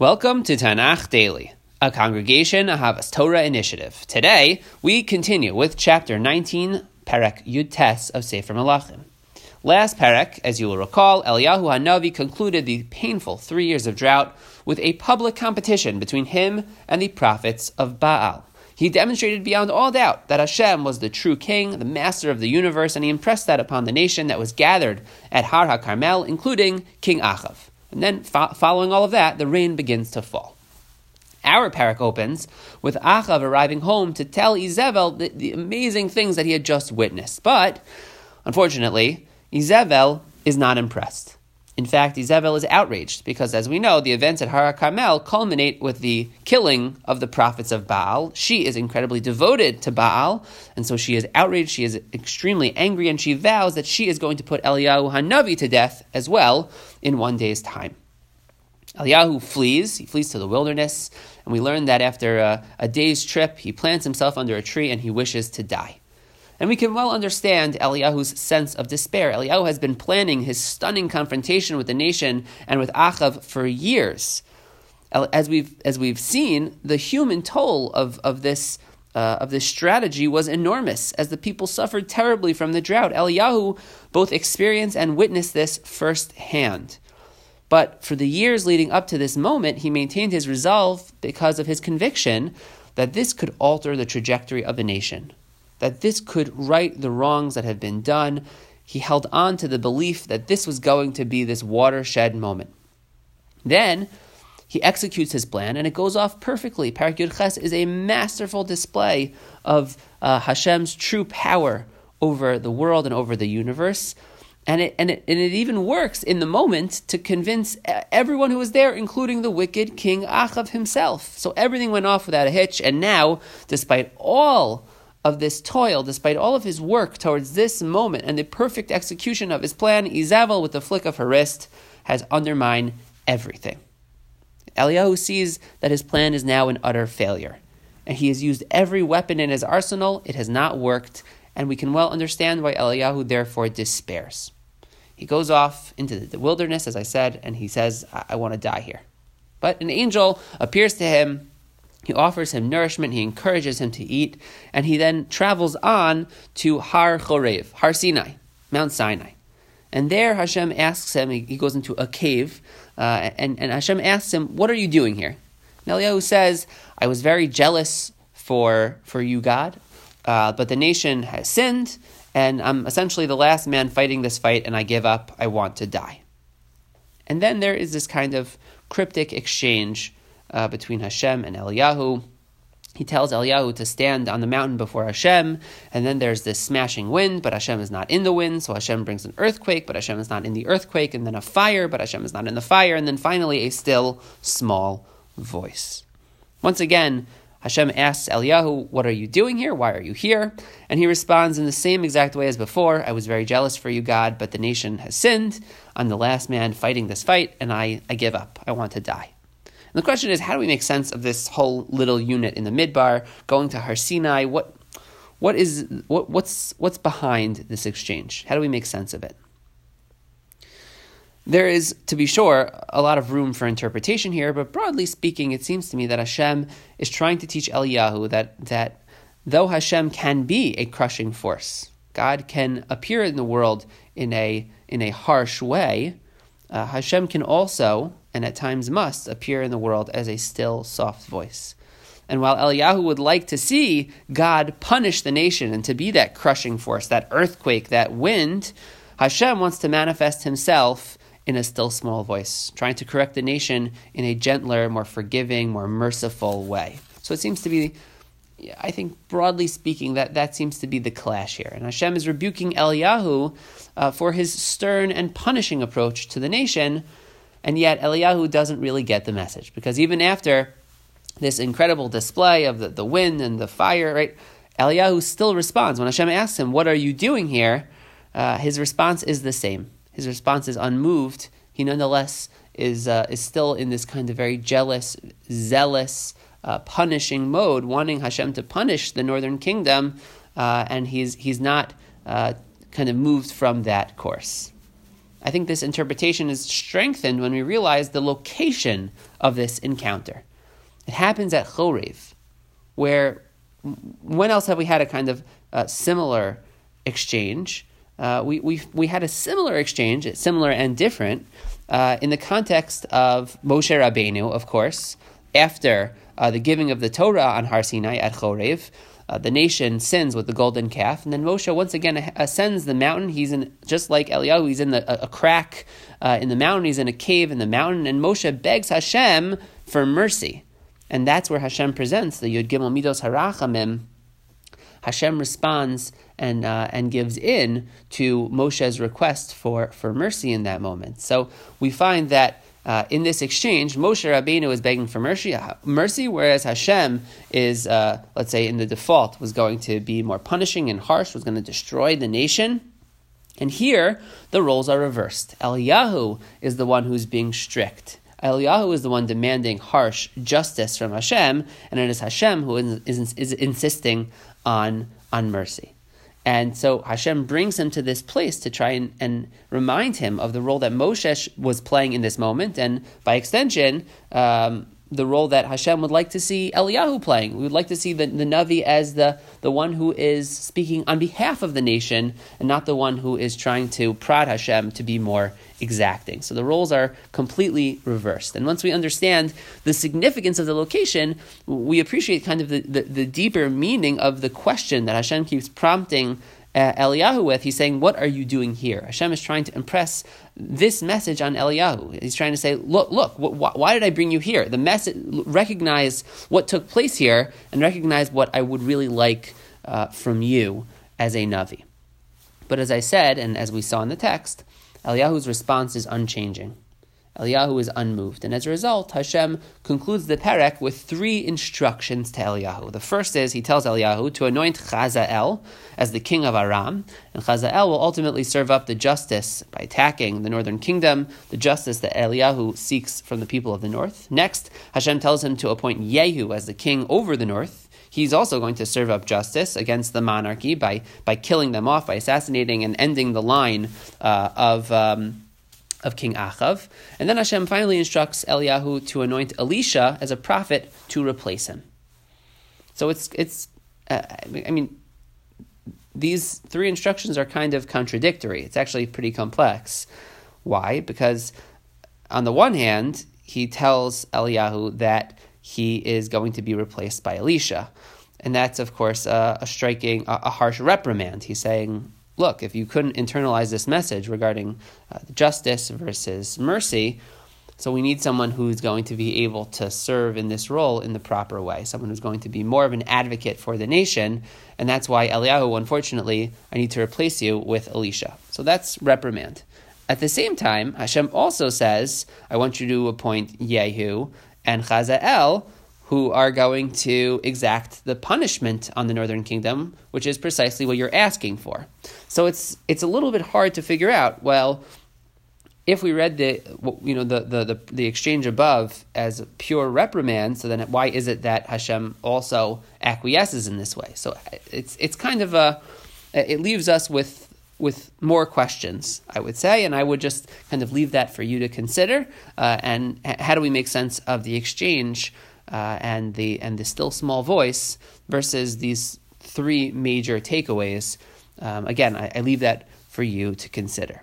Welcome to Tanakh Daily, a congregation Ahavas Torah initiative. Today, we continue with chapter 19, Perek Yud Tes of Sefer Malachim. Last Perek, as you will recall, Eliyahu Hanavi concluded the painful three years of drought with a public competition between him and the prophets of Baal. He demonstrated beyond all doubt that Hashem was the true king, the master of the universe, and he impressed that upon the nation that was gathered at Har HaKarmel, including King Achav. And then, fo- following all of that, the rain begins to fall. Our perek opens with Achav arriving home to tell Izebel the, the amazing things that he had just witnessed. But, unfortunately, Izebel is not impressed. In fact, Izebel is outraged because, as we know, the events at Har Carmel culminate with the killing of the prophets of Baal. She is incredibly devoted to Baal, and so she is outraged. She is extremely angry, and she vows that she is going to put Eliyahu Hanavi to death as well in one day's time. Eliyahu flees. He flees to the wilderness, and we learn that after a, a day's trip, he plants himself under a tree and he wishes to die. And we can well understand Eliyahu's sense of despair. Eliyahu has been planning his stunning confrontation with the nation and with Achav for years. As we've, as we've seen, the human toll of, of, this, uh, of this strategy was enormous as the people suffered terribly from the drought. Eliyahu both experienced and witnessed this firsthand. But for the years leading up to this moment, he maintained his resolve because of his conviction that this could alter the trajectory of the nation that this could right the wrongs that have been done. He held on to the belief that this was going to be this watershed moment. Then he executes his plan, and it goes off perfectly. Perek Yud Ches is a masterful display of uh, Hashem's true power over the world and over the universe. And it, and, it, and it even works in the moment to convince everyone who was there, including the wicked King Achav himself. So everything went off without a hitch, and now, despite all of this toil, despite all of his work towards this moment and the perfect execution of his plan, Izebel, with the flick of her wrist, has undermined everything. Eliyahu sees that his plan is now an utter failure, and he has used every weapon in his arsenal. It has not worked, and we can well understand why Eliyahu therefore despairs. He goes off into the wilderness, as I said, and he says, I, I want to die here. But an angel appears to him he offers him nourishment, he encourages him to eat, and he then travels on to Har Chorev, Har Sinai, Mount Sinai. And there Hashem asks him, he goes into a cave, uh, and, and Hashem asks him, What are you doing here? And Eliyahu says, I was very jealous for, for you, God, uh, but the nation has sinned, and I'm essentially the last man fighting this fight, and I give up, I want to die. And then there is this kind of cryptic exchange uh, between Hashem and Eliyahu. He tells Eliyahu to stand on the mountain before Hashem, and then there's this smashing wind, but Hashem is not in the wind, so Hashem brings an earthquake, but Hashem is not in the earthquake, and then a fire, but Hashem is not in the fire, and then finally a still small voice. Once again, Hashem asks Eliyahu, What are you doing here? Why are you here? And he responds in the same exact way as before I was very jealous for you, God, but the nation has sinned. I'm the last man fighting this fight, and I, I give up. I want to die. And the question is, how do we make sense of this whole little unit in the midbar going to Har Sinai? What, what is, what, what's, what's behind this exchange? How do we make sense of it? There is, to be sure, a lot of room for interpretation here, but broadly speaking, it seems to me that Hashem is trying to teach Eliyahu that, that though Hashem can be a crushing force, God can appear in the world in a, in a harsh way, uh, Hashem can also and at times must appear in the world as a still, soft voice. And while Eliyahu would like to see God punish the nation and to be that crushing force, that earthquake, that wind, Hashem wants to manifest himself in a still small voice, trying to correct the nation in a gentler, more forgiving, more merciful way. So it seems to be, I think, broadly speaking, that that seems to be the clash here. And Hashem is rebuking Eliyahu uh, for his stern and punishing approach to the nation and yet Eliyahu doesn't really get the message because even after this incredible display of the, the wind and the fire, right? Eliyahu still responds. When Hashem asks him, What are you doing here? Uh, his response is the same. His response is unmoved. He nonetheless is, uh, is still in this kind of very jealous, zealous, uh, punishing mode, wanting Hashem to punish the northern kingdom, uh, and he's, he's not uh, kind of moved from that course. I think this interpretation is strengthened when we realize the location of this encounter. It happens at Chorev, where when else have we had a kind of uh, similar exchange? Uh, we, we, we had a similar exchange, similar and different, uh, in the context of Moshe Rabbeinu, of course, after uh, the giving of the Torah on Har Sinai at Chorev. Uh, the nation sins with the golden calf, and then Moshe once again ascends the mountain. He's in just like Eliyahu. He's in the, a, crack uh, in the mountain. He's in a cave in the mountain, and Moshe begs Hashem for mercy, and that's where Hashem presents the Yud Gimel Midos Harachamim. Hashem responds and uh, and gives in to Moshe's request for for mercy in that moment. So we find that uh, in this exchange, Moshe Rabbeinu is begging for mercy, mercy whereas Hashem is, uh, let's say, in the default, was going to be more punishing and harsh, was going to destroy the nation. And here, the roles are reversed. Eliyahu is the one who's being strict. Eliyahu is the one demanding harsh justice from Hashem, and it is Hashem who is, is, is insisting on, on mercy. And so Hashem brings him to this place to try and, and remind him of the role that Moshe was playing in this moment, and by extension, um, the role that Hashem would like to see Eliyahu playing. We would like to see the, the Navi as the, the one who is speaking on behalf of the nation and not the one who is trying to prod Hashem to be more exacting. So the roles are completely reversed. And once we understand the significance of the location, we appreciate kind of the, the, the deeper meaning of the question that Hashem keeps prompting uh, Eliyahu with. He's saying, What are you doing here? Hashem is trying to impress this message on Eliyahu. He's trying to say, Look, look, wh- why did I bring you here? The message, recognize what took place here and recognize what I would really like uh, from you as a Navi. But as I said, and as we saw in the text, Eliyahu's response is unchanging. Eliyahu is unmoved. And as a result, Hashem concludes the Perek with three instructions to Eliyahu. The first is he tells Eliyahu to anoint Chazael as the king of Aram, and Chazael will ultimately serve up the justice by attacking the northern kingdom, the justice that Eliyahu seeks from the people of the north. Next, Hashem tells him to appoint Yehu as the king over the north. He's also going to serve up justice against the monarchy by, by killing them off, by assassinating and ending the line uh, of. Um, of King Achav. And then Hashem finally instructs Eliyahu to anoint Elisha as a prophet to replace him. So it's, it's uh, I mean, these three instructions are kind of contradictory. It's actually pretty complex. Why? Because on the one hand, he tells Eliyahu that he is going to be replaced by Elisha. And that's, of course, a striking, a, a harsh reprimand. He's saying, look, if you couldn't internalize this message regarding uh, justice versus mercy, so we need someone who's going to be able to serve in this role in the proper way, someone who's going to be more of an advocate for the nation, and that's why Eliyahu, unfortunately, I need to replace you with Elisha. So that's reprimand. At the same time, Hashem also says, I want you to appoint Yehu and Chazael who are going to exact the punishment on the northern kingdom, which is precisely what you're asking for. So it's it's a little bit hard to figure out. Well, if we read the you know the the the, the exchange above as pure reprimand, so then why is it that Hashem also acquiesces in this way? So it's it's kind of a it leaves us with with more questions, I would say, and I would just kind of leave that for you to consider. Uh, and how do we make sense of the exchange uh, and the and the still small voice versus these three major takeaways. Um, again, I, I, leave that for you to consider.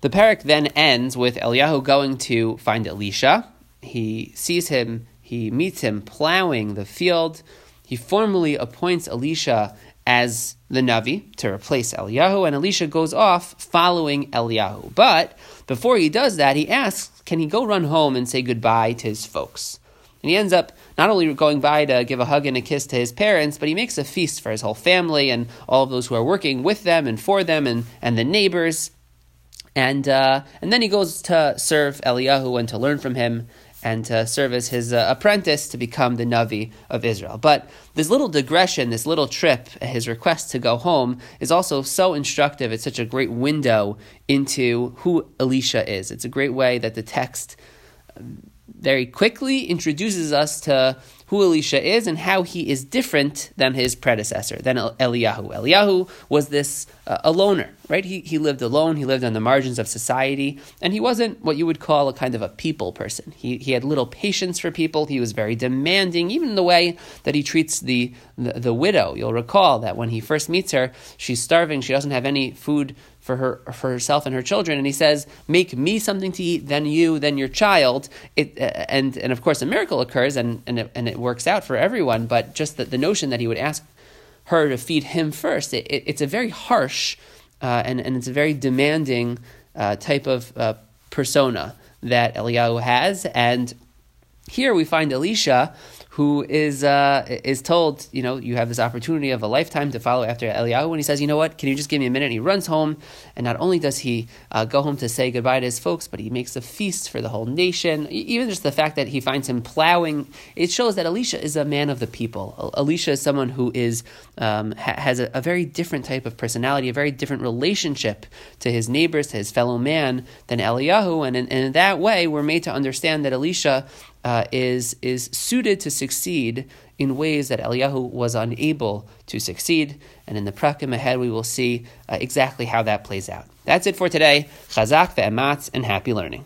The perek then ends with Eliyahu going to find Elisha. He sees him. He meets him plowing the field. He formally appoints Elisha as the Navi to replace Eliyahu, and Elisha goes off following Eliyahu. But before he does that, he asks, can he go run home and say goodbye to his folks? And he ends up not only going by to give a hug and a kiss to his parents, but he makes a feast for his whole family and all of those who are working with them and for them and, and the neighbors. And, uh, and then he goes to serve Eliyahu and to learn from him and to serve as his uh, apprentice to become the Navi of Israel. But this little digression, this little trip, his request to go home, is also so instructive. It's such a great window into who Elisha is. It's a great way that the text very quickly introduces us to who Elisha is and how he is different than his predecessor, than Eliyahu. Eliyahu was this uh, a loner, right? He, he lived alone, he lived on the margins of society, and he wasn't what you would call a kind of a people person. He, he had little patience for people, he was very demanding, even in the way that he treats the, the, the widow. You'll recall that when he first meets her, she's starving, she doesn't have any food for her for herself and her children, and he says, "Make me something to eat, then you, then your child." It uh, and and of course a miracle occurs, and and it, and it works out for everyone. But just the, the notion that he would ask her to feed him first, it, it, it's a very harsh uh, and and it's a very demanding uh, type of uh, persona that Eliyahu has, and here we find Elisha who is uh, is told, you know, you have this opportunity of a lifetime to follow after Eliyahu, and he says, you know what, can you just give me a minute? And he runs home, and not only does he uh, go home to say goodbye to his folks, but he makes a feast for the whole nation. Even just the fact that he finds him plowing, it shows that Elisha is a man of the people. Elisha is someone who is um, ha- has a, a very different type of personality, a very different relationship to his neighbors, to his fellow man than Eliyahu, and in, and in that way, we're made to understand that Elisha uh, is, is suited to succeed in ways that Eliyahu was unable to succeed. And in the prakim ahead, we will see uh, exactly how that plays out. That's it for today. Chazak ve'ematz and happy learning.